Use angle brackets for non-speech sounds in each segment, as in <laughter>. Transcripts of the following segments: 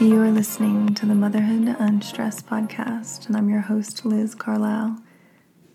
You are listening to the Motherhood Unstressed podcast, and I'm your host, Liz Carlisle.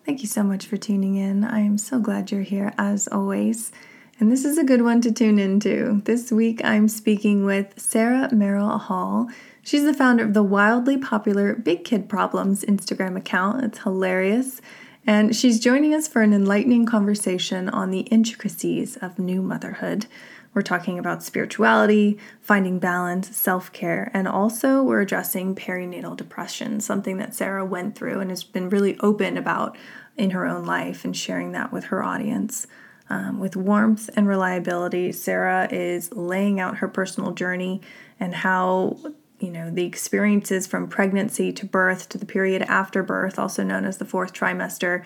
Thank you so much for tuning in. I am so glad you're here as always. And this is a good one to tune into. This week I'm speaking with Sarah Merrill Hall. She's the founder of the wildly popular Big Kid Problems Instagram account. It's hilarious. And she's joining us for an enlightening conversation on the intricacies of new motherhood. We're talking about spirituality, finding balance, self care, and also we're addressing perinatal depression, something that Sarah went through and has been really open about in her own life and sharing that with her audience. Um, with warmth and reliability, Sarah is laying out her personal journey and how you know the experiences from pregnancy to birth to the period after birth, also known as the fourth trimester,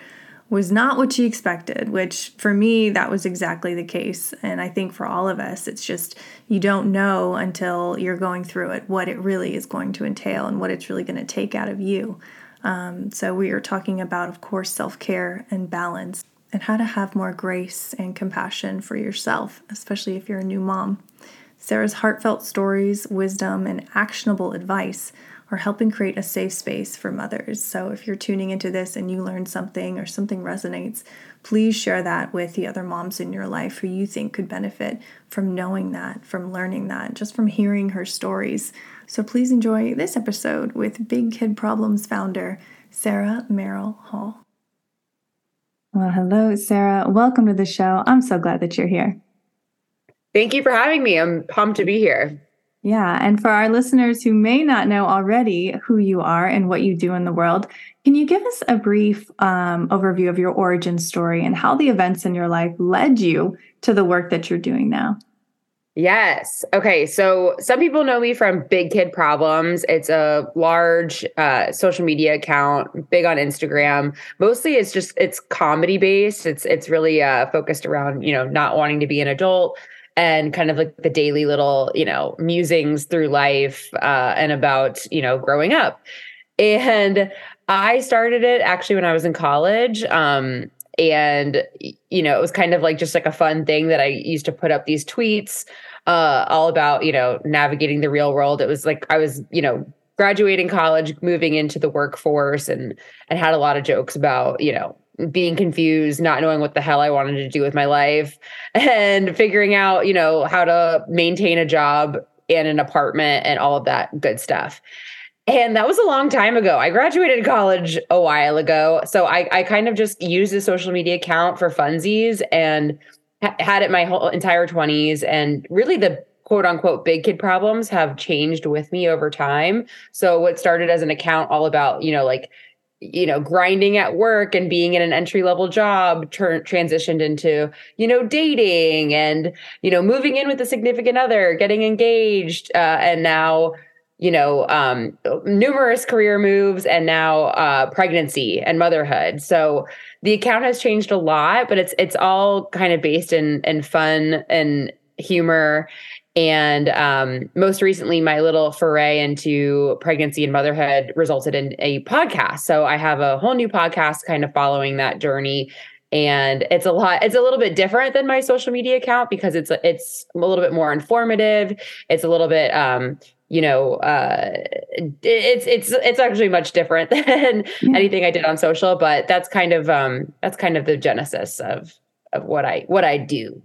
was not what she expected, which for me, that was exactly the case. And I think for all of us, it's just you don't know until you're going through it what it really is going to entail and what it's really going to take out of you. Um, so, we are talking about, of course, self care and balance and how to have more grace and compassion for yourself, especially if you're a new mom. Sarah's heartfelt stories, wisdom, and actionable advice are helping create a safe space for mothers. So if you're tuning into this and you learned something or something resonates, please share that with the other moms in your life who you think could benefit from knowing that, from learning that, just from hearing her stories. So please enjoy this episode with Big Kid Problems founder Sarah Merrill Hall. Well, hello, Sarah. Welcome to the show. I'm so glad that you're here. Thank you for having me. I'm pumped to be here. Yeah. And for our listeners who may not know already who you are and what you do in the world, can you give us a brief um, overview of your origin story and how the events in your life led you to the work that you're doing now? Yes. Okay. So some people know me from Big Kid Problems. It's a large uh, social media account, big on Instagram. Mostly, it's just it's comedy based. It's it's really uh, focused around you know not wanting to be an adult, and kind of like the daily little, you know, musings through life uh, and about, you know, growing up. And I started it actually when I was in college. Um, and, you know, it was kind of like just like a fun thing that I used to put up these tweets uh, all about, you know, navigating the real world. It was like I was, you know, graduating college, moving into the workforce and and had a lot of jokes about, you know, being confused, not knowing what the hell I wanted to do with my life, <laughs> and figuring out, you know, how to maintain a job and an apartment and all of that good stuff. And that was a long time ago. I graduated college a while ago. So I, I kind of just used a social media account for funsies and ha- had it my whole entire 20s. And really, the quote unquote big kid problems have changed with me over time. So what started as an account all about, you know, like you know grinding at work and being in an entry level job transitioned into you know dating and you know moving in with a significant other getting engaged uh, and now you know um, numerous career moves and now uh, pregnancy and motherhood. So the account has changed a lot but it's it's all kind of based in in fun and humor and um, most recently, my little foray into pregnancy and motherhood resulted in a podcast. So I have a whole new podcast kind of following that journey. And it's a lot, it's a little bit different than my social media account because it's it's a little bit more informative. It's a little bit um, you know, uh, it's it's it's actually much different <laughs> than yeah. anything I did on social, but that's kind of um that's kind of the genesis of of what I what I do.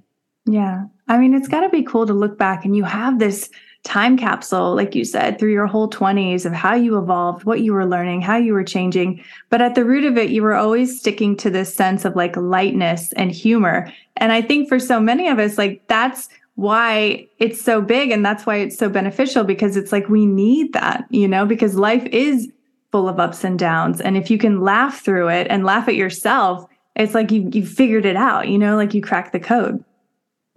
Yeah. I mean, it's got to be cool to look back and you have this time capsule, like you said, through your whole 20s of how you evolved, what you were learning, how you were changing. But at the root of it, you were always sticking to this sense of like lightness and humor. And I think for so many of us, like that's why it's so big and that's why it's so beneficial because it's like we need that, you know, because life is full of ups and downs. And if you can laugh through it and laugh at yourself, it's like you you figured it out, you know, like you cracked the code.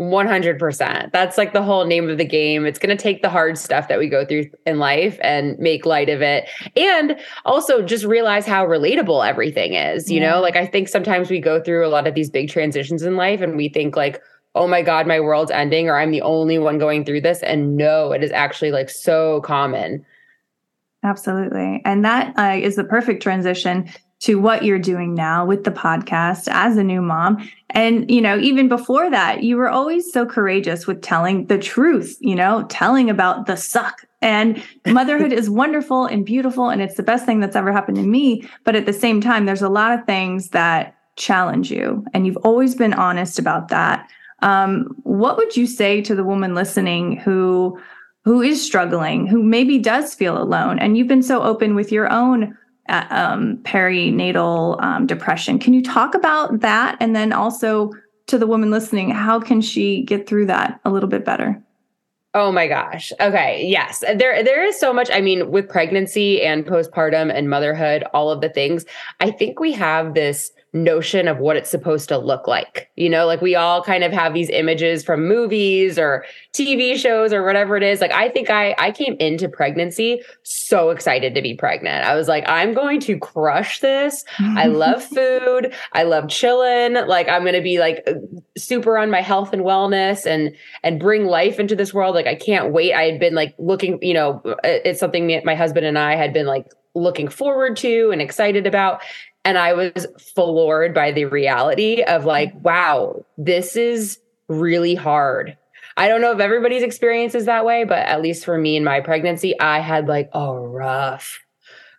100%. That's like the whole name of the game. It's going to take the hard stuff that we go through in life and make light of it. And also just realize how relatable everything is. You yeah. know, like I think sometimes we go through a lot of these big transitions in life and we think, like, oh my God, my world's ending or I'm the only one going through this. And no, it is actually like so common. Absolutely. And that uh, is the perfect transition to what you're doing now with the podcast as a new mom. And, you know, even before that, you were always so courageous with telling the truth, you know, telling about the suck And <laughs> motherhood is wonderful and beautiful, and it's the best thing that's ever happened to me. But at the same time, there's a lot of things that challenge you, and you've always been honest about that. Um, what would you say to the woman listening who who is struggling, who maybe does feel alone, and you've been so open with your own um, perinatal um, depression? Can you talk about that, and then also to the woman listening, how can she get through that a little bit better? Oh my gosh. Okay. Yes. There there is so much. I mean, with pregnancy and postpartum and motherhood, all of the things, I think we have this notion of what it's supposed to look like. You know, like we all kind of have these images from movies or TV shows or whatever it is. Like I think I I came into pregnancy so excited to be pregnant. I was like, I'm going to crush this. I <laughs> love food. I love chilling. Like I'm going to be like uh, super on my health and wellness and and bring life into this world. Like I can't wait. I had been like looking, you know, uh, it's something that my husband and I had been like looking forward to and excited about. And I was floored by the reality of like, mm. wow, this is really hard. I don't know if everybody's experience is that way, but at least for me in my pregnancy, I had like a rough,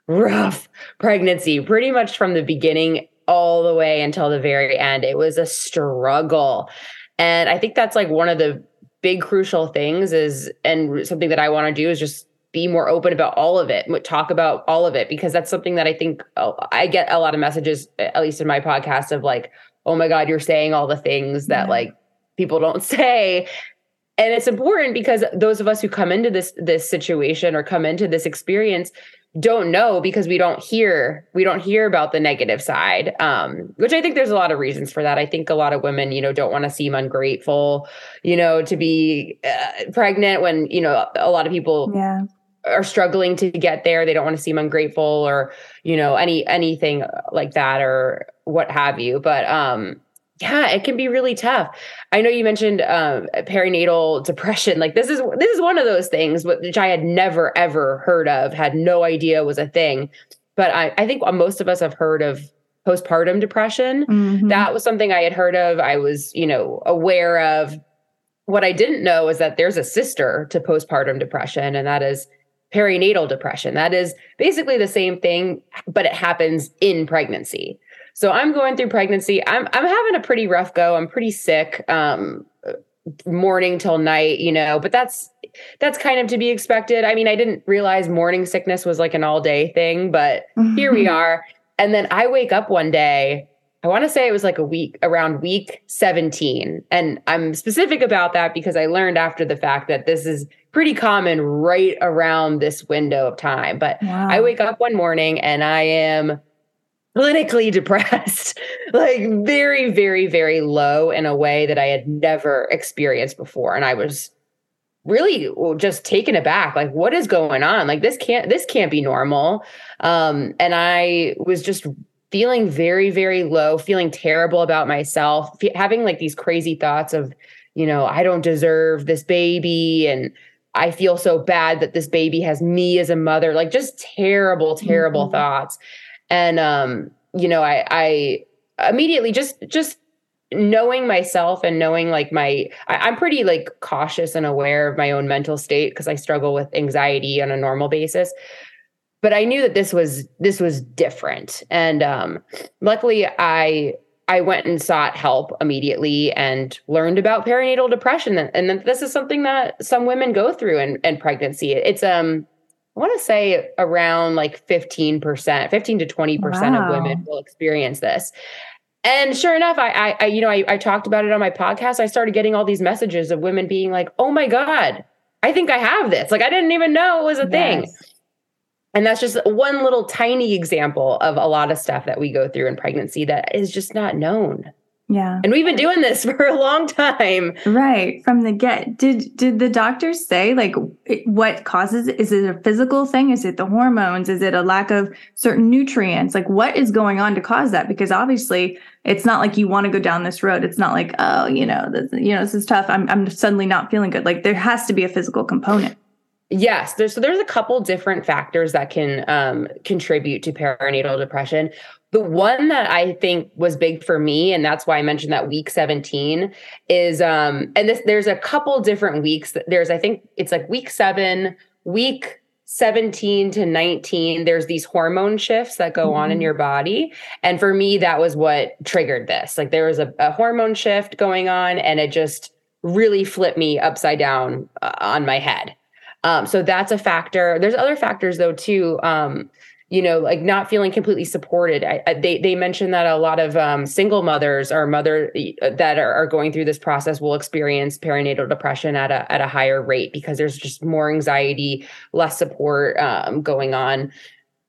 rough pregnancy pretty much from the beginning all the way until the very end. It was a struggle. And I think that's like one of the big crucial things is, and something that I want to do is just be more open about all of it, talk about all of it, because that's something that I think oh, I get a lot of messages, at least in my podcast, of like, oh my God, you're saying all the things that yeah. like people don't <laughs> say. And it's important because those of us who come into this this situation or come into this experience don't know because we don't hear we don't hear about the negative side um, which i think there's a lot of reasons for that i think a lot of women you know don't want to seem ungrateful you know to be uh, pregnant when you know a lot of people yeah are struggling to get there they don't want to seem ungrateful or you know any anything like that or what have you but um yeah it can be really tough. I know you mentioned um, perinatal depression like this is this is one of those things which i had never ever heard of had no idea was a thing but i, I think most of us have heard of postpartum depression. Mm-hmm. that was something i had heard of i was you know aware of. What i didn't know is that there's a sister to postpartum depression and that is perinatal depression. That is basically the same thing, but it happens in pregnancy. So I'm going through pregnancy. I'm I'm having a pretty rough go. I'm pretty sick. Um, morning till night, you know, but that's that's kind of to be expected. I mean, I didn't realize morning sickness was like an all day thing, but here we <laughs> are. And then I wake up one day I want to say it was like a week around week 17. And I'm specific about that because I learned after the fact that this is pretty common right around this window of time. But wow. I wake up one morning and I am clinically depressed, <laughs> like very, very, very low in a way that I had never experienced before. And I was really just taken aback like what is going on like this can't this can't be normal um and i was just feeling very very low feeling terrible about myself having like these crazy thoughts of you know i don't deserve this baby and I feel so bad that this baby has me as a mother, like just terrible, terrible mm-hmm. thoughts. And um, you know, I I immediately just just knowing myself and knowing like my I, am pretty like cautious and aware of my own mental state because I struggle with anxiety on a normal basis. But I knew that this was this was different. And um luckily I I went and sought help immediately and learned about perinatal depression. And then this is something that some women go through in, in pregnancy. It's um I want to say around like 15%, 15 to 20% wow. of women will experience this. And sure enough, I, I, I you know, I, I talked about it on my podcast. I started getting all these messages of women being like, oh my God, I think I have this. Like, I didn't even know it was a yes. thing. And that's just one little tiny example of a lot of stuff that we go through in pregnancy that is just not known. Yeah. And we've been doing this <laughs> for a long time. Right. From the get. Did did the doctors say like what causes it? Is it a physical thing? Is it the hormones? Is it a lack of certain nutrients? Like what is going on to cause that? Because obviously it's not like you want to go down this road. It's not like, oh, you know, this, you know, this is tough. I'm I'm suddenly not feeling good. Like there has to be a physical component. Yes, there's so there's a couple different factors that can um, contribute to perinatal depression. The one that I think was big for me, and that's why I mentioned that week 17 is, um, and this there's a couple different weeks. There's I think it's like week seven, week 17 to 19 there's these hormone shifts that go mm-hmm. on in mm-hmm. your body and for me that was what triggered this like there was a, a hormone shift going on and it just really flipped me upside down uh, on my head um, so that's a factor there's other factors though too um, you know, like not feeling completely supported. I, I, they they mentioned that a lot of um, single mothers or mother that are, are, going through this process will experience perinatal depression at a at a higher rate because there's just more anxiety, less support um, going on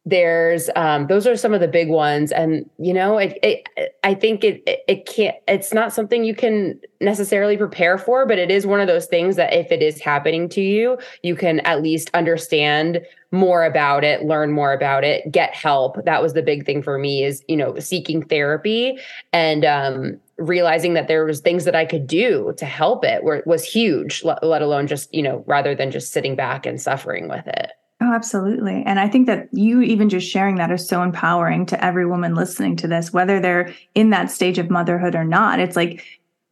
there's um, those are some of the big ones. And you know it, it i think it, it, it can't it's not something you can necessarily prepare for but it is one of those things that if it is happening to you you can at least understand more about it learn more about it get help. That was the big thing for me is you know seeking therapy and um, realizing that there was things that i could do to help it where was huge let, let alone just you know rather than just sitting back and suffering with it Oh, absolutely. And I think that you even just sharing that is so empowering to every woman listening to this, whether they're in that stage of motherhood or not. It's like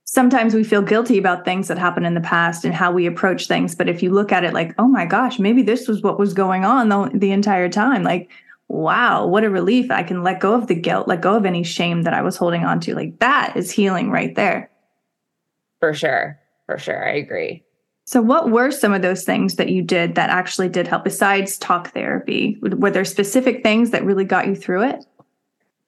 sometimes we feel guilty about things that happened in the past and how we approach things. But if you look at it like, oh my gosh, maybe this was what was going on the, the entire time, like, wow, what a relief. I can let go of the guilt, let go of any shame that I was holding on to. Like, that is healing right there. For sure. For sure. I agree. So, what were some of those things that you did that actually did help besides talk therapy? Were there specific things that really got you through it?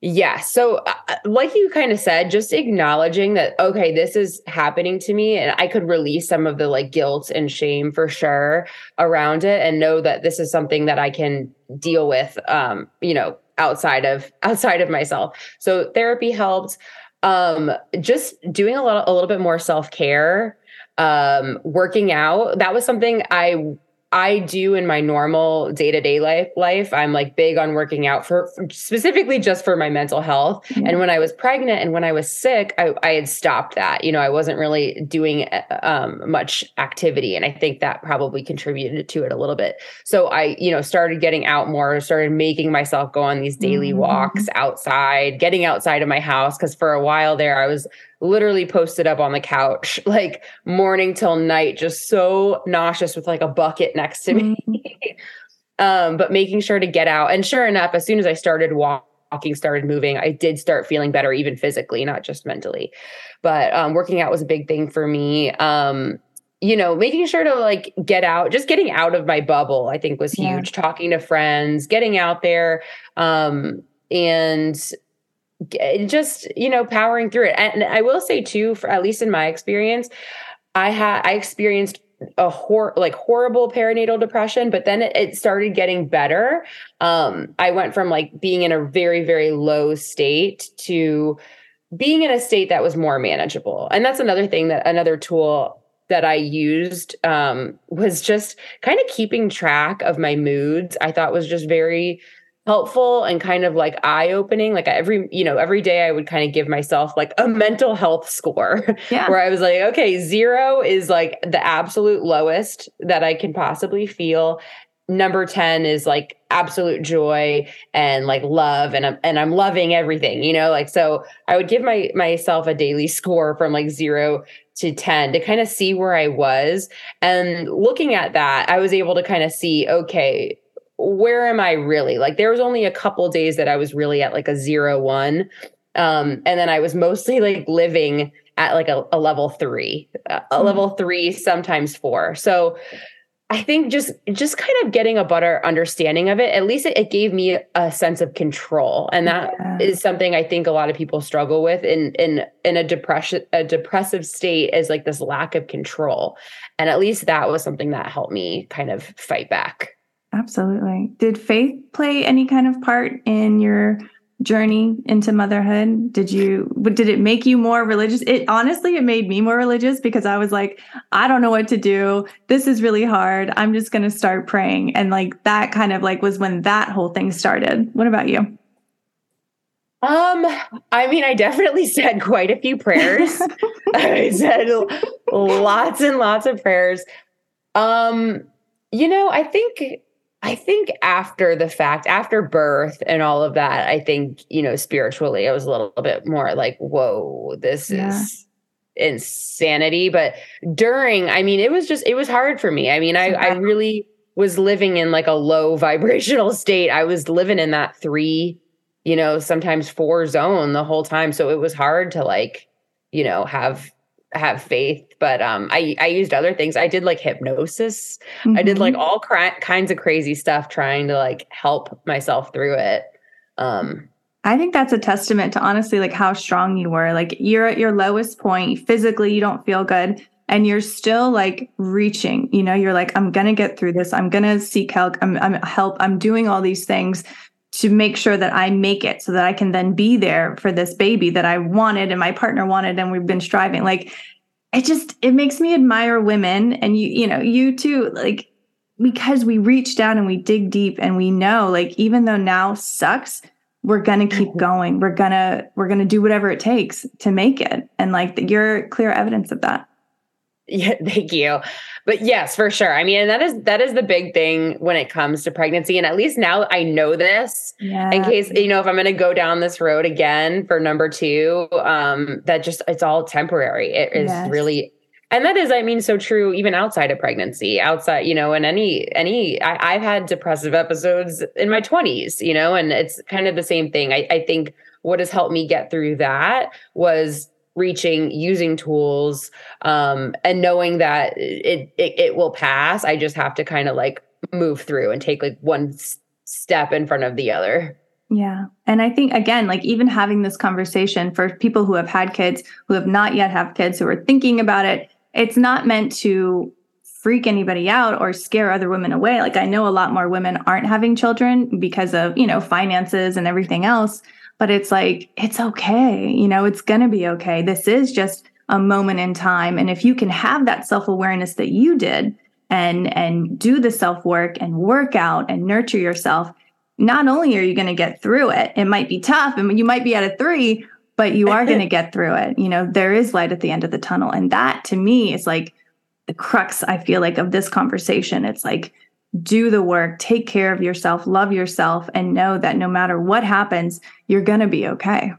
Yeah. So, uh, like you kind of said, just acknowledging that, okay, this is happening to me, and I could release some of the like guilt and shame for sure around it and know that this is something that I can deal with, um, you know, outside of <laughs> outside of myself. So, therapy helped. Um, just doing a lot, a little bit more self care um, working out that was something i I do in my normal day to day life. Life, I'm like big on working out for, for specifically just for my mental health. Mm-hmm. And when I was pregnant and when I was sick, I, I had stopped that. You know, I wasn't really doing uh, um, much activity, and I think that probably contributed to it a little bit. So I, you know, started getting out more, started making myself go on these daily mm-hmm. walks outside, getting outside of my house because for a while there, I was literally posted up on the couch <laughs> like morning till night just so nauseous with like a bucket next to me. Mm-hmm. <laughs> um but making sure to get out. And sure enough as soon as i started walking started moving i did start feeling better even physically not just mentally. But um, working out was a big thing for me. Um you know making sure to like get out just getting out of my bubble i think was huge. Yeah. talking to friends getting out there um and just you know powering through it. And i will say too for at least in my experience i had i experienced a hor- like horrible perinatal depression but then it, it, started getting better. Um i went from like being in a very very low state to being in a state that was more manageable. And that's another thing that another tool that i used um was just kind of keeping track of my moods i thought was just very helpful and kind of like eye opening. Like every, you know, every day I would kind of give myself like a mental health score yeah. where I was like, okay, zero is like the absolute lowest that I can possibly feel. Number 10 is like absolute joy and like love and I'm and I'm loving everything, you know, like so I would give my myself a daily score from like 0 to 10 to kind of see where I was and looking at that I was able to kind of see okay where am I really? Like there was only a couple days that I was really at like a zero one. Um, and then I was mostly like living at like a, a level three, a mm-hmm. level three, sometimes four. So I think just just kind of getting a better understanding of it, at least it, it gave me a sense of control. And that yeah. is something I think a lot of people struggle with in in in a depression a depressive state is like this lack of control. And at least that was something that helped me kind of fight back. Absolutely. Did faith play any kind of part in your journey into motherhood? Did you did it make you more religious? It honestly it made me more religious because I was like, I don't know what to do. This is really hard. I'm just going to start praying. And like that kind of like was when that whole thing started. What about you? Um, I mean, I definitely <laughs> said quite a few prayers. <laughs> I said lots and lots of prayers. Um, you know, I think I think after the fact, after birth and all of that, I think, you know, spiritually, I was a little bit more like, whoa, this yeah. is insanity. But during, I mean, it was just, it was hard for me. I mean, I, I really, was living in like a low <laughs> vibrational state. I was living in that three, you know, sometimes four zone the whole time. So it was hard to like, you know, have have faith but um i i used other things i did like hypnosis mm-hmm. i did like mm-hmm. all cra- kinds of crazy stuff trying to like help myself through it um I think that's a testament to honestly like how strong you were. Like you're at your lowest point physically, you don't feel good, and you're still like reaching. You know, you're like, I'm gonna get through this. I'm gonna seek help. I'm, I'm help. I'm doing all these things to make sure that I make it so that I can then be there for this baby that I wanted and my partner wanted and we've been striving. Like it just it makes me admire women and you you know, you too like because we reach down and we dig deep and we know like even though now sucks, we're going to keep mm-hmm. going. We're going to we're going to do whatever it takes to make it. And like you're clear evidence of that. Yeah, <laughs> thank you. But yes, for sure. I mean, that is that is the big thing when it comes to pregnancy. And at least now I know this yeah. in case, you know, if I'm gonna go down this road again for number two, um, that just it's all temporary. It is yes. really and that is i mean so true even outside of pregnancy outside you know and any any I, have had depressive episodes in my 20s you know and it's kind of the same thing I, I think what has helped me get through that was reaching using tools um, and knowing that it, it it will pass i just have to kind of like move through and take like one step in front of the other yeah. And I think again, like even having this conversation for people who have had kids, who have not yet have kids, who are thinking about it, it's not meant to freak anybody out or scare other women away. Like I know a lot more women aren't having children because of, you know, finances and everything else but it's like it's okay you know it's going to be okay. This is just a moment in time. And if you can have that self-awareness that you did and and do the self-work and work out and nurture yourself not only are you going to get through it it might be tough and you might be at a 3 but you are going to get through it. You know there is light at the end of the tunnel. And that to me is like the crux i feel like of this conversation. It's like do the work, take care of yourself, love yourself, and know that no matter what happens, you're going to be okay.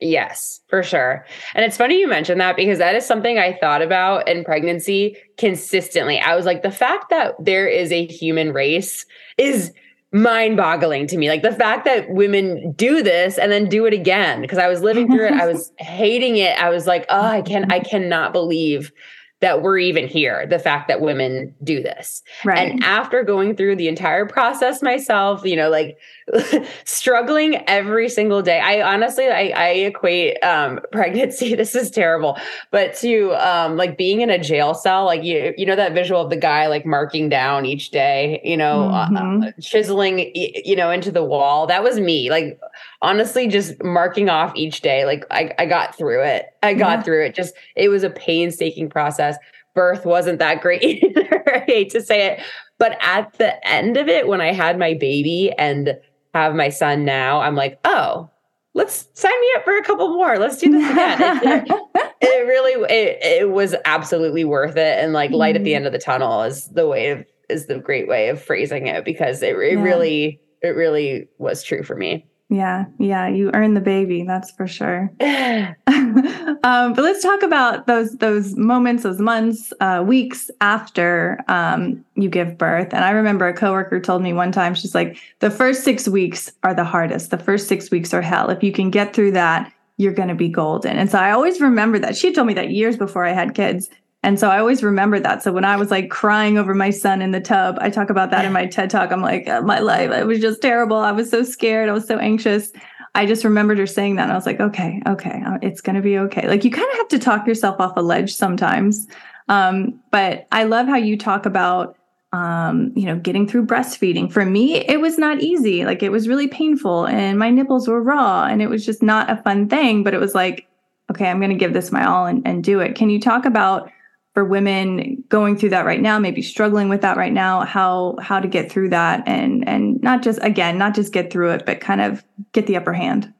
Yes, for sure. And it's funny you mentioned that because that is something I thought about in pregnancy consistently. I was like, the fact that there is a human race is mind boggling to me. Like the fact that women do this and then do it again. Because I was living through it, I was <laughs> hating it. I was like, oh, I can I cannot believe that we're even here, the fact that women do this. Right. And after going through the entire process myself, you know, like <laughs> struggling every single day. I honestly I, I equate um, <laughs> pregnancy, this is terrible, but to um, like being in a jail cell, like you you know that visual of the guy like marking down each day, you know, uh, mm-hmm. uh, chiseling you know into the wall. That was me. Like honestly just marking off each day like i, I got through it. I got yeah. through it. Just it was a painstaking process. Birth wasn't that great <laughs> either i hate to say it. But at the end of it when i had my baby and have my son now i'm like oh let's sign me up for a couple more. Let's do this again. It, <laughs> it, really it, it was absolutely worth it. And like light at the mm-hmm. end of the tunnel is the way of is the great way of phrasing it because it, it yeah. really it really was true for me yeah, yeah, you earn the baby, that's for sure. <sighs> um, but let's talk about those those moments, those months, uh, weeks after um, you give birth. And I remember a coworker told me one time, she's like, "The first six weeks are the hardest. The first six weeks are hell. If you can get through that, you're going to be golden." And so I always remember that. She told me that years before I had kids. And so I always remember that. So when I was like crying over my son in the tub, I talk about that in my TED talk. I'm like, uh, my life, it was just terrible. I was so scared. I was so anxious. I just remembered her saying that. And I was like, okay, okay, uh, it's going to be okay. Like you kind of have to talk yourself off a ledge sometimes. Um, but I love how you talk about, um, you know, getting through breastfeeding. For me, it was not easy. Like it was really painful and my nipples were raw and it was just not a fun thing. But it was like, okay, I'm going to give this my all and, and do it. Can you talk about, for women going through that right now maybe struggling with that right now how how to get through that and and not just again not just get through it but kind of get the upper hand.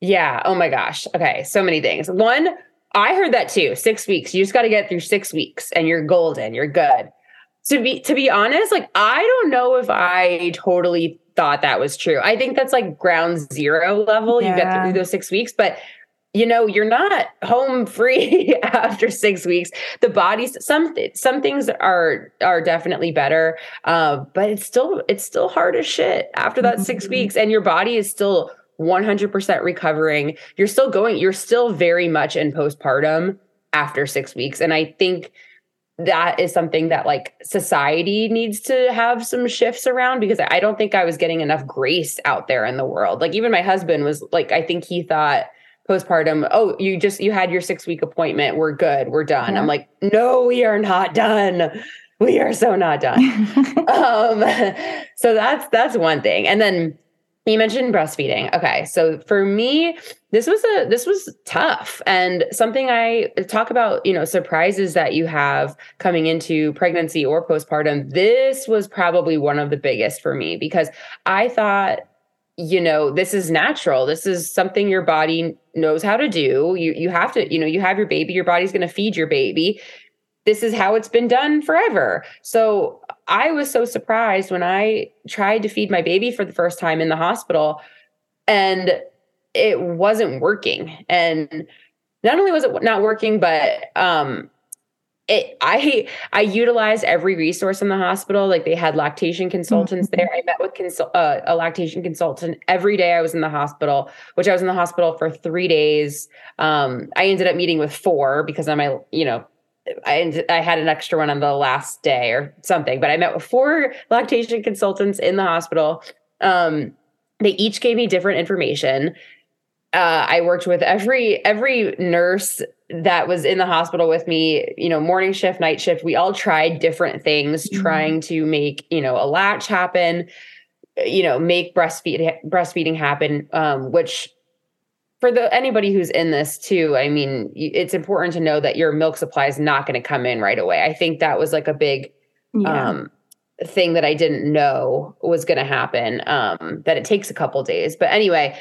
Yeah. Oh my gosh. Okay. So many things. One i heard that too. Six weeks. You just got to get through six weeks and you're golden. You're good. To be to be honest like i don't know if i totally thought that was true. I think that's like ground zero level. Yeah. you get through those six weeks but you know you're not home <laughs> free after six weeks. The body's some some things are are definitely better uh, but it's still it's still hard as shit after that mm-hmm. six weeks and your body is still 100% recovering. You're still going you're still very much in postpartum after six weeks and i think that is something that like society needs to have some shifts around because i don't think i was getting enough grace out there in the world. Like even my husband was like i think he thought postpartum oh you just you had your six week appointment. We're good. We're done. Yeah. i'm like no we are not done. We are so not done. <laughs> Um so that's that's one thing. And then you mentioned breastfeeding. Okay. So for me this was a this was tough. And something i talk about you know surprises that you have coming into pregnancy or postpartum this was probably one of the biggest for me because i thought you know this is natural. This is something your body knows how to do. You you have to you know you have your baby your body's going to feed your baby. This is how it's been done forever. So i was so surprised when i tried to feed my baby for the first time in the hospital and it wasn't working. And not only was it not working but um it, I I utilized every resource in the hospital. Like they had lactation consultants mm-hmm. there. I met with consul- uh, a lactation consultant every day I was in the hospital, which I was in the hospital for three days. Um, I ended up meeting with four because I'm my you know I ended, I had an extra one on the last day or something. But I met with four lactation consultants in the hospital. Um, they each gave me different information. Uh, I worked with every every nurse that was in the hospital with me, you know, morning shift, night shift, we all tried different things mm-hmm. trying to make, you know, a latch happen, you know, make breastfeed breastfeeding happen um, which for the anybody who's in this too, I mean, it's important to know that your milk supply is not going to come in right away. I think that was like a big yeah. um, thing that I didn't know was going to happen. Um, that it takes a couple days, but anyway,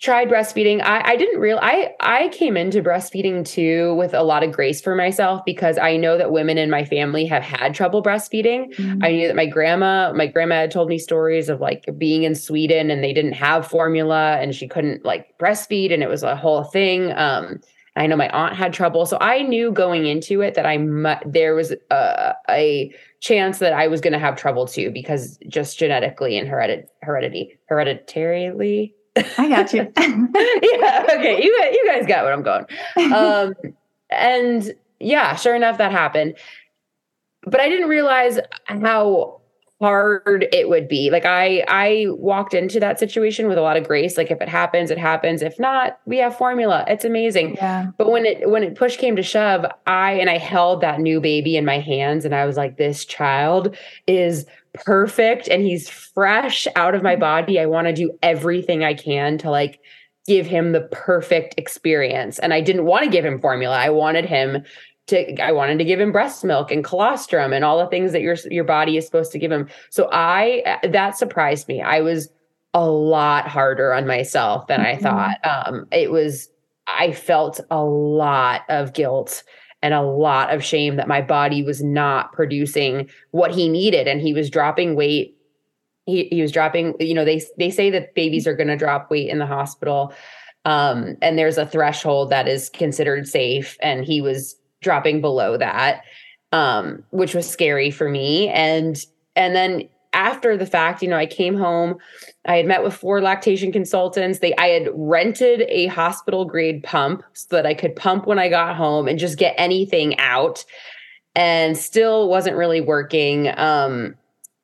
tried breastfeeding. I, I didn't real I I came into breastfeeding too with a lot of grace for myself because I know that women in my family have had trouble breastfeeding. Mm-hmm. I knew that my grandma, my grandma had told me stories of like being in Sweden and they didn't have formula and she couldn't like breastfeed and it was a whole thing. Um, I know my aunt had trouble, so I knew going into it that I mu- there was a, a chance that I was going to have trouble too because just genetically and heredit- heredity hereditarily I got you. <laughs> yeah. Okay. You you guys got what I'm going. Um, and yeah, sure enough, that happened. But I didn't realize how hard it would be. Like I I walked into that situation with a lot of grace. Like if it happens, it happens. If not, we have formula. It's amazing. Yeah. But when it when it push came to shove, I and I held that new baby in my hands and I was like, this child is perfect and he's fresh out of my mm-hmm. body. I want to do everything I can to like give him the perfect experience. And I didn't want to give him formula. I wanted him to I wanted to give him breast milk and colostrum and all the things that your your body is supposed to give him. So I that surprised me. I was a lot harder on myself than mm-hmm. I thought. Um it was I felt a lot of guilt and a lot of shame that my body was not producing what he needed. And he was dropping weight. He, he was dropping you know they they say that babies are going to drop weight in the hospital um, and there's a threshold that is considered safe and he was dropping below that um, which was scary for me. And and then after the fact, you know, I came home, I had met with four lactation consultants. They I had rented a hospital grade pump so that I could pump when I got home and just get anything out and still wasn't really working. Um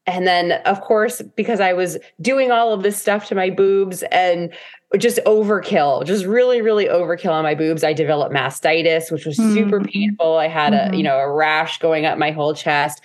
and then of course because I was doing all of this stuff to my boobs and just overkill, just really, really overkill on my boobs. I developed mastitis, which was mm-hmm. super painful. I had mm-hmm. a, you know, a rash going up my whole chest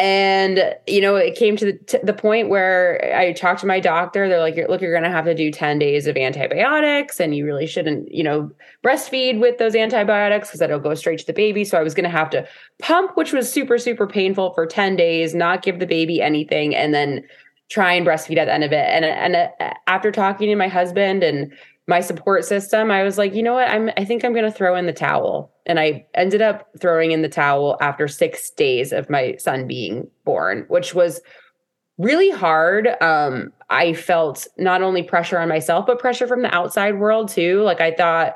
and you know it came to the, to the point where i talked to my doctor they're like look you're going to have to do 10 days of antibiotics and you really shouldn't you know breastfeed with those antibiotics because that'll go straight to the baby so i was going to have to pump which was super super painful for 10 days not give the baby anything and then try and breastfeed at the end of it and and uh, after talking to my husband and my support system, I was like, you know what? I'm I think I'm going to throw in the towel. And I ended up throwing in the towel after 6 days of my son being born, which was really hard. Um I felt not only pressure on myself, but pressure from the outside world too. Like I thought,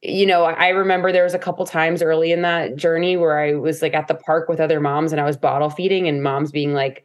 you know, I remember there was a couple times early in that journey where I was like at the park with other moms and I was bottle feeding and moms being like,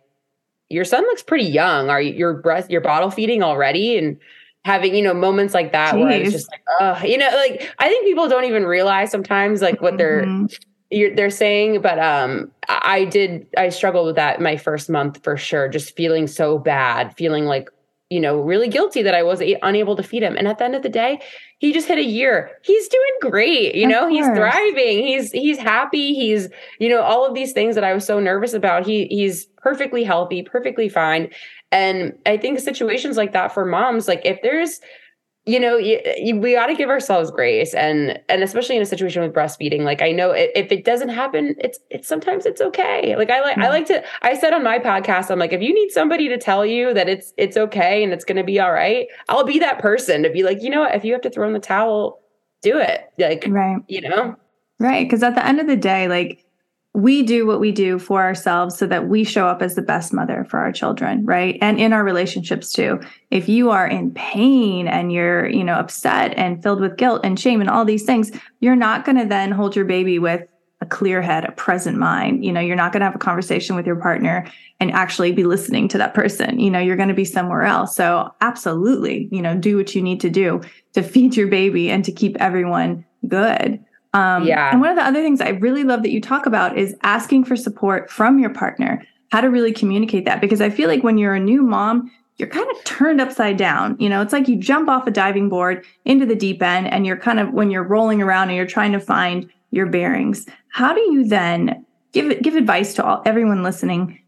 your son looks pretty young. Are you your breast, you're bottle feeding already? And having, you know, moments like that Jeez. where it's just like, oh, you know, like I think people don't even realize sometimes like what they're mm-hmm. they're saying. But um I did I struggled with that my first month for sure, just feeling so bad, feeling like you know, really guilty that I was unable to feed him. And at the end of the day, he just hit a year. He's doing great. You know, he's thriving. He's he's happy. He's, you know, all of these things that I was so nervous about. He he's perfectly healthy, perfectly fine. And I think situations like that for moms, like if there's you know you, you, we got to give ourselves grace and and especially in a situation with breastfeeding like i know it, if it doesn't happen it's it's sometimes it's okay. Like i like i mm-hmm. like to i said on my podcast i'm like if you need somebody to tell you that it's it's okay and it's going to be all right i'll be that person to be like you know what? If you have to throw in the towel do it. Like right. you know? Right because at the end of the day like we do what we do for ourselves so that we show up as the best mother for our children right? And in our relationships too. If you are in pain and you're you know upset and filled with guilt and shame and all these things you're not going to then hold your baby with a clear head a present mind. You know you're not going to have a conversation with your partner and actually be listening to that person. You know you're going to be somewhere else. So absolutely you know do what you need to do to feed your baby and to keep everyone good um, yeah. And one of the other things I really love that you talk about is asking for support from your partner, how to really communicate that. Because I feel like when you're a new mom, you're kind of turned upside down. You know, it's like you jump off a diving board into the deep end and you're kind of, when you're rolling around and you're trying to find your bearings, how do you then give give advice to all everyone listening?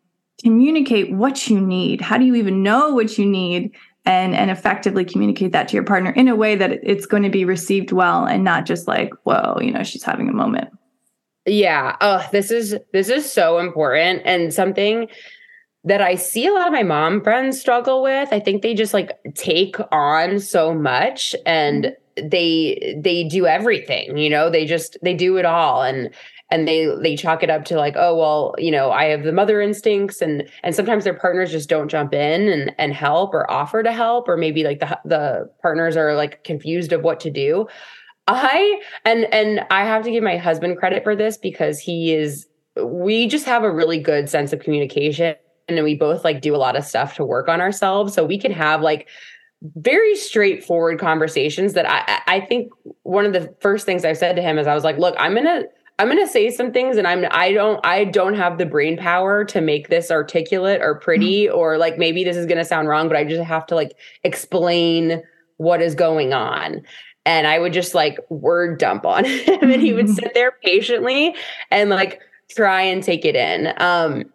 Communicate what you need. How do you even know what you need? And and effectively communicate that to your partner in a way that it's going to be received well and not just like whoa you know she's having a moment yeah oh this is this is so important and something that I see a lot of my mom friends struggle with. I think they just like take on so much and mm-hmm. they they do everything, you know, they just they do it all and and they they chalk it up to like oh well you know i have the mother instincts and and sometimes their partners just don't jump in and and help or offer to help or maybe like the the partners are like confused of what to do. I and and i have to give my husband credit for this because he is we just have a really good sense of communication and we both like do a lot of stuff to work on ourselves. So we can have like very straightforward conversations that I I think one of the first things I said to him is I was like, look, I'm gonna I'm going to say some things and I'm I don't I don't have the brain power to make this articulate or pretty mm-hmm. or like maybe this is going to sound wrong but I just have to like explain what is going on. And I would just like word dump on <laughs> him and he would <laughs> sit there patiently and like try and take it in. Um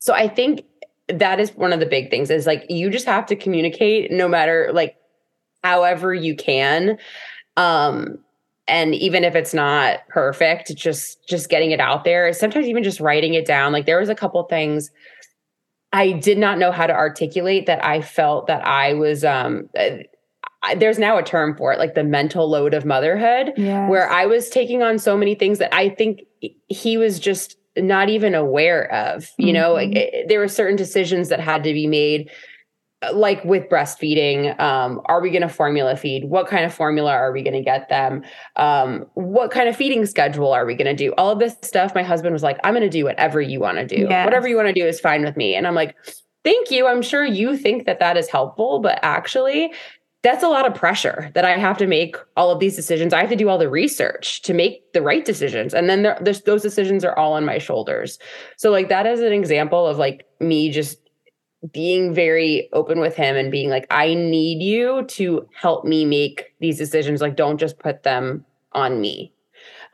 so I think that is one of the big things is like you just have to communicate no matter like however you can. Um and even if it's not perfect just just getting it out there sometimes even just writing it down like there was a couple things i did not know how to articulate that i felt that i was um I, there's now a term for it like the mental load of motherhood yes. where i was taking on so many things that i think he was just not even aware of you mm-hmm. know like, it, there were certain decisions that had to be made like with breastfeeding um, are we going to formula feed? What kind of formula are we going to get them? Um, what kind of feeding schedule are we going to do? All of this stuff my husband was like i'm going to do whatever you want to do. Yes. whatever you want to do is fine with me. And i'm like thank you. I'm sure you think that that is helpful but actually that's a lot of pressure that i have to make all of these decisions. I have to do all the research to make the right decisions. And then there, those decisions are all on my shoulders. So like that is an example of like me just being very open with him and being like i need you to help me make these decisions. Like don't just put them on me.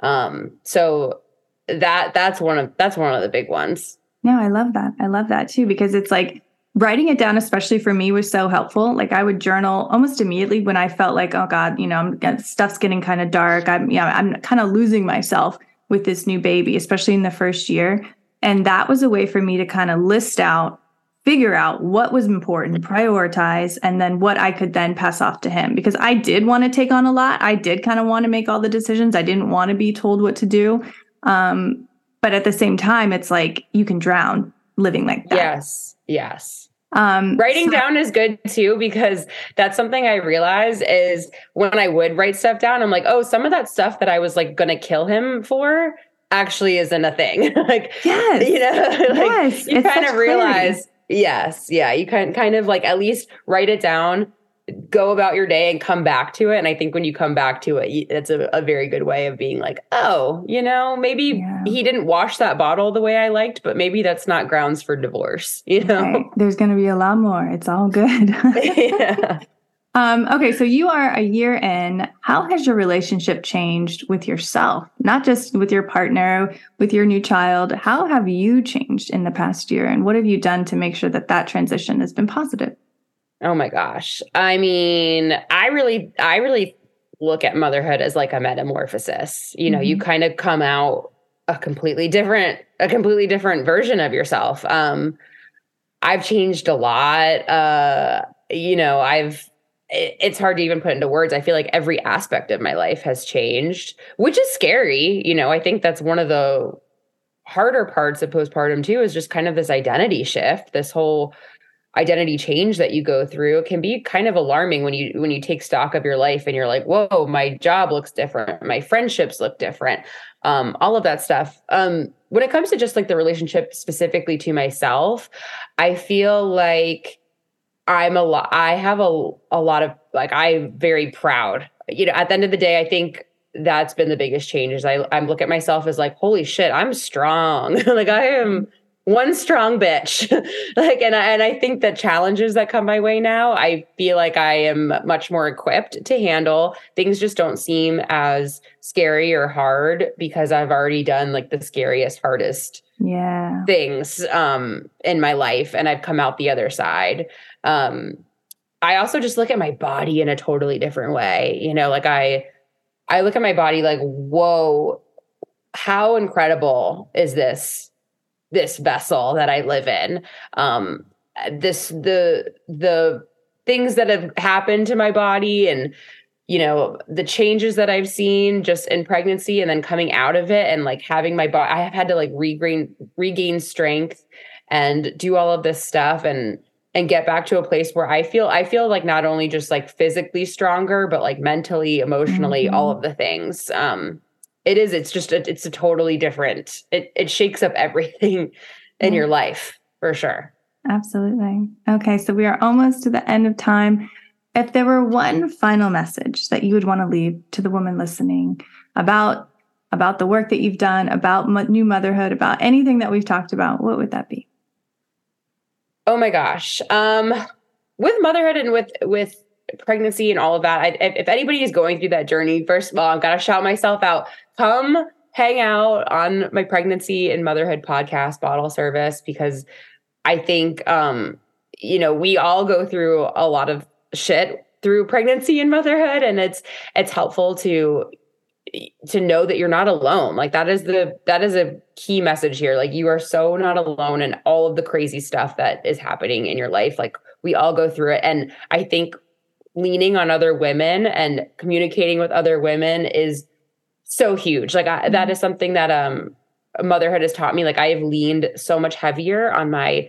Um so that that's one of that's one of the big ones. No i love that. I love that too because it's like writing it down especially for me was so helpful. Like i would journal almost immediately when i felt like oh god you know i'm stuff's getting kind of dark. I'm yeah i'm kind of losing myself with this new baby especially in the first year. And that was a way for me to kind of list out figure out what was important, prioritize, and then what I could then pass off to him. Because I did want to take on a lot. I did kind of want to make all the decisions. I didn't want to be told what to do. Um, but at the same time, it's like you can drown living like that. Yes. Yes. Um, Writing so- down is good too because that's something I realize is when I would write stuff down, I'm like, oh, some of that stuff that I was like gonna kill him for actually isn't a thing. <laughs> like, yes, you know, <laughs> like yes, you kind of realize. Yes, yeah, you can kind of like at least write it down go about your day and come back to it. And I think when you come back to it, it's a, a very good way of being like, oh, you know, maybe yeah. he didn't wash that bottle the way I liked, but maybe that's not grounds for divorce. <laughs> You know, right. there's going to be a lot more. It's all good. <laughs> <laughs> yeah. Um, okay, so you are a year in. How has your relationship changed with yourself? Not just with your partner, with your new child. How have you changed in the past year? And what have you done to make sure that that transition has been positive? Oh my gosh. I mean, I really, I really look at motherhood as like a metamorphosis. You know, mm-hmm. you kind of come out a completely different, a completely different version of yourself. Um, I've changed a lot. Uh, you know, I've, it's hard to even put into words. I feel like every aspect of my life has changed, which is scary. You know, I think that's one of the harder parts of postpartum too, is just kind of this identity shift, this whole identity change that you go through it can be kind of alarming when you when you take stock of your life and you're like whoa my job looks different my friendships look different um, all of that stuff um, when it comes to just like the relationship specifically to myself i feel like i'm a lot i have a, a lot of like i'm very proud. You know at the end of the day i think that's been the biggest change is i i look at myself as like holy shit i'm strong. <laughs> Like i am one strong bitch. <laughs> Like and I, and I think that challenges that come my way now i feel like i am much more equipped to handle. Things just don't seem as scary or hard because i've already done like the scariest hardest yeah. things um in my life and i've come out the other side um i also just look at my body in a totally different way you know like i i look at my body like whoa how incredible is this this vessel that I live in. Um, this the the things that have happened to my body and you know the changes that I've seen just in pregnancy and then coming out of it and like having my body I have had to like regain regain strength and do all of this stuff and and get back to a place where I feel I feel like not only just like physically stronger but like mentally emotionally mm-hmm. all of the things. Um it is it's just a, it's a totally different it it shakes up <laughs> everything in your life for sure. Absolutely. Okay so we are almost to the end of time. If there were one final message that you would want to leave to the woman listening about about the work that you've done about new motherhood about anything that we've talked about what would that be oh my gosh. Um with motherhood and with with pregnancy and all of that I, if, anybody is going through that journey first of all i've got to shout myself out. Come hang out on my pregnancy and motherhood podcast bottle service because I think um you know we all go through a lot of shit through pregnancy and motherhood and it's it's helpful to to know that you're not alone like that is the that is a key message here like you are so not alone in all of the crazy stuff that is happening in your life like we all go through it and i think leaning on other women and communicating with other women is so huge. Like I, that mm-hmm. something that um motherhood has taught me. Like I have leaned so much heavier on my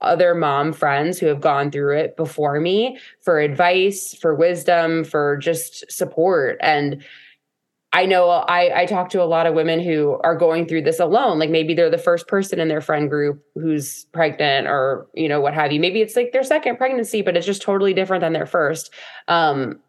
other mom friends who have gone through it before me for advice, for wisdom, for just support. And I know I, I talk to a lot of women who are going through this alone. Like maybe they're the first person in their friend group who's pregnant or, you know, what have you. Maybe it's like their second pregnancy, but it's just totally different than their first. Um,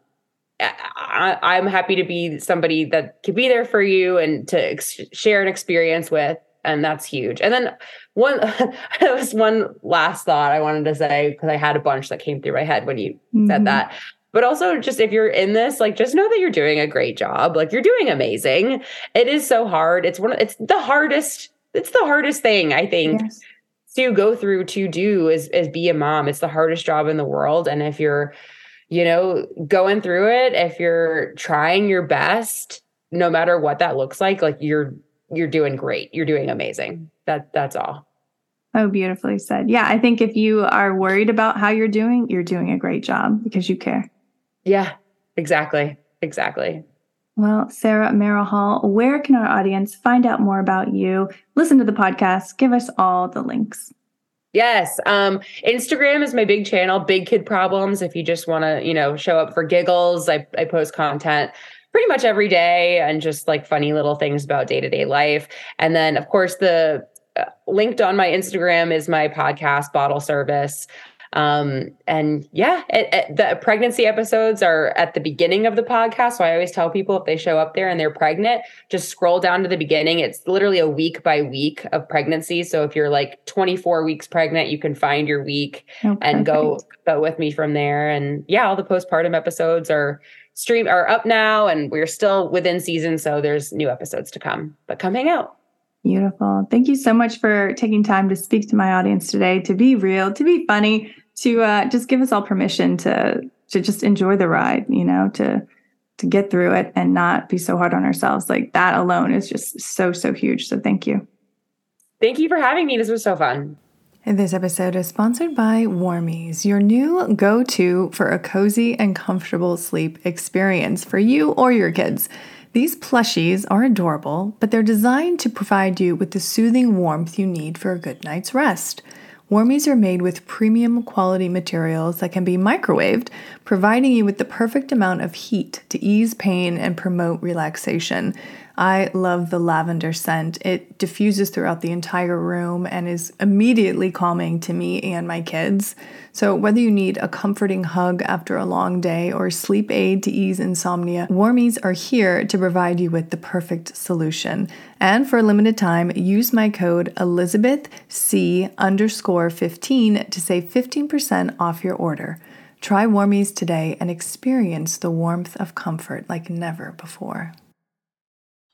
I, am happy to be somebody that could be there for you and to ex- share an experience with. And that's huge. And then one, <laughs> that was one last thought I wanted to say because I had a bunch that came through my head when you mm-hmm. said that. But also, just if you're in this, like, just know that you're doing a great job. Like, you're doing amazing. It is so hard. It's one. Of, it's the hardest. It's the hardest thing I think. Yes to go through to do is is be a mom. It's the hardest job in the world. And if you're you know, going through it, if you're trying your best, no matter what that looks like, like you're you're doing great. You're doing amazing. That that's all. Oh, beautifully said. Yeah, I think if you are worried about how you're doing, you're doing a great job because you care. Yeah, exactly. Exactly. Well, Sarah Merrill Hall, where can our audience find out more about you? Listen to the podcast, give us all the links. Yes. Um, Instagram is my big channel, Big Kid Problems. If you just want to, you know, show up for giggles, I, I post content pretty much every day and just like funny little things about day to day life. And then, of course, the uh, linked on my Instagram is my podcast, Bottle Service. Um, and yeah, it, it, the pregnancy episodes are at the beginning of the podcast. So I always tell people if they show up there and they're pregnant, just scroll down to the beginning. It's literally a week by week of pregnancy. So if you're like 24 weeks pregnant, you can find your week oh, and go go with me from there. And yeah, all the postpartum episodes are stream are up now and we're still within season. So there's new episodes to come, but come hang out. Beautiful. Thank you so much for taking time to speak to my audience today, to be real, to be funny, to uh, just give us all permission to to just enjoy the ride, you know, to to get through it and not be so hard on ourselves. Like that alone is just so so huge. So thank you. Thank you for having me. This was so fun. This episode is sponsored by Warmies, your new go to for a cozy and comfortable sleep experience for you or your kids. These plushies are adorable, but they're designed to provide you with the soothing warmth you need for a good night's rest. Warmies are made with premium quality materials that can be microwaved, providing you with the perfect amount of heat to ease pain and promote relaxation. I love the lavender scent. It diffuses throughout the entire room and is immediately calming to me and my kids. So, whether you need a comforting hug after a long day or sleep aid to ease insomnia, Warmies are here to provide you with the perfect solution. And for a limited time, use my code Elizabeth C underscore 15 to save 15% off your order. Try Warmies today and experience the warmth of comfort like never before.